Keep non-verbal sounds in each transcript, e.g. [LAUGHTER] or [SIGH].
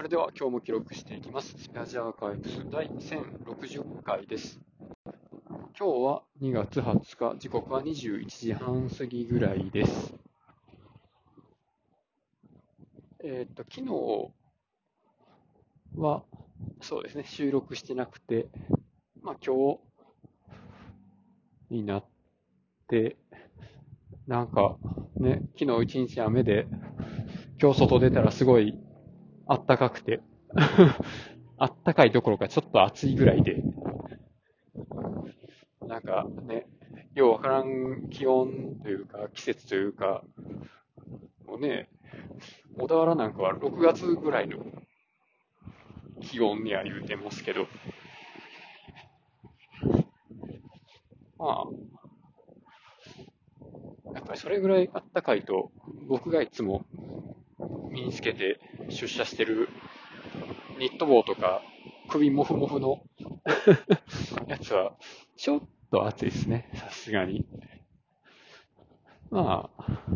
それでは今日も記録していきます。スペアジアアーカイブス第1060回です。今日は2月20日、時刻は21時半過ぎぐらいです。えーっと、昨日は、そうですね、収録してなくて、まあ今日になって、なんかね、昨日一日雨で、今日外出たらすごいあったかくて、[LAUGHS] あったかいどころかちょっと暑いぐらいで、なんかね、ようわからん気温というか、季節というか、もうね、小田原なんかは6月ぐらいの気温には言うてますけど、まあ、やっぱりそれぐらいあったかいと、僕がいつも身につけて出社してるニット帽とか首モフモフの [LAUGHS] やつはちょっと暑いですね、さすがに。まあ、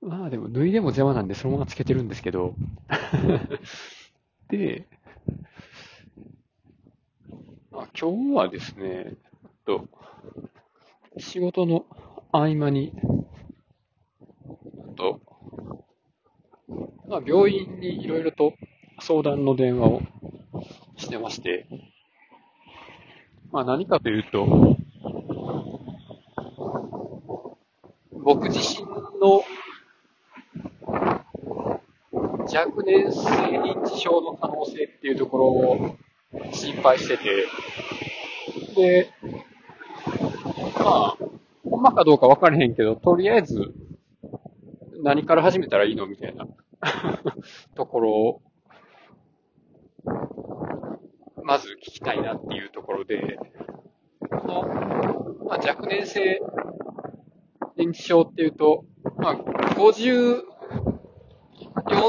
まあでも脱いでも邪魔なんでそのままつけてるんですけど、[LAUGHS] で、まあ、今日はですね、と仕事の合間に、と、まあ、病院にいろいろと相談の電話をしてまして、まあ何かというと、僕自身の若年性認知症の可能性っていうところを心配してて、で、まあ、ほんまかどうかわからへんけど、とりあえず何から始めたらいいのみたいな [LAUGHS] ところを、まず聞きたいなっていうところで、この、まあ、若年性認知症っていうと、まあ、54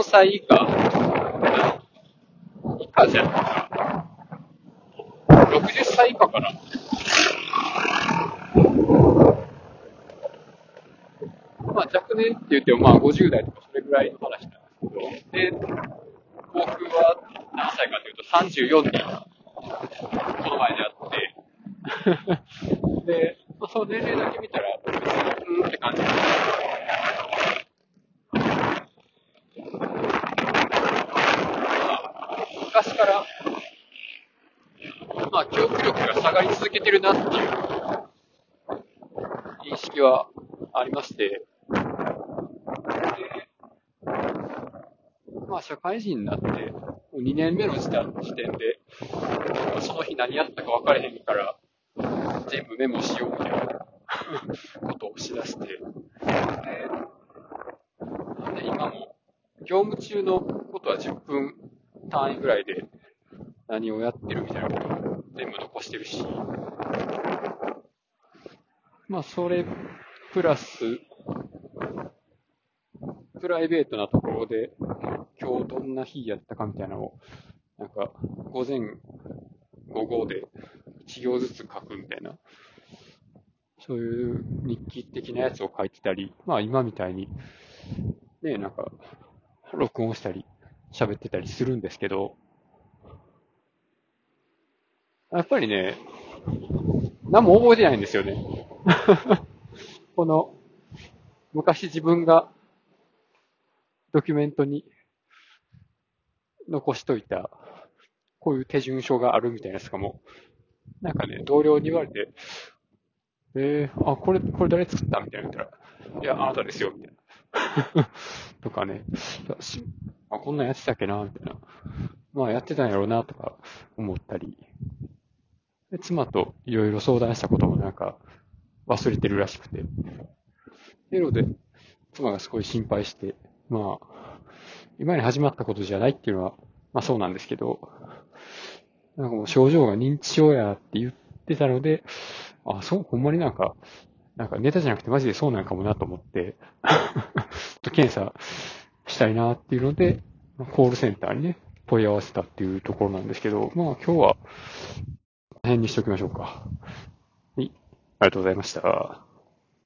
歳以下、以下じゃないか。60歳以下かな。まあ、若年って言っても、まあ、50代とかそれぐらいの話なんですけど、で、僕は何歳かというと34に、この前であって、[LAUGHS] で、まあ、その年齢だけ見たら、別に、うーんって感じです昔から、まあ、記憶力が下がり続けてるなっていう認識はありまして、まあ、社会人になって、2年目の時点時点で、その日何やったか分からへんから、全部メモしようみたいなことをしだして、で、なんで今も、業務中のことは10分単位ぐらいで何をやってるみたいなことを全部残してるし、まあ、それ、プラス、プライベートなところで、今日どんな日やったかみたいなのを、なんか、午前、午後で一行ずつ書くみたいな、そういう日記的なやつを書いてたり、まあ今みたいに、ね、なんか、録音したり、喋ってたりするんですけど、やっぱりね、何も覚えてないんですよね。[LAUGHS] この、昔自分がドキュメントに残しといた、こういう手順書があるみたいなやつかも、なんかね、同僚に言われて、えー、あ、これ、これ誰作ったみたいな言ったら、いや、あなたですよ、みたいな。[LAUGHS] とかね、あ、こんなんやってたっけな、みたいな。まあ、やってたんやろうな、とか思ったり。で妻といろいろ相談したこともなんか忘れてるらしくて。っていうので、妻がすごい心配して、まあ、今に始まったことじゃないっていうのは、まあそうなんですけど、なんかもう症状が認知症やって言ってたので、あ、そう、ほんまになんか、なんかネタじゃなくてマジでそうなんかもなと思って、と検査したいなっていうので、コールセンターにね、問い合わせたっていうところなんですけど、まあ今日は、この辺にしておきましょうか。はい、ありがとうございました。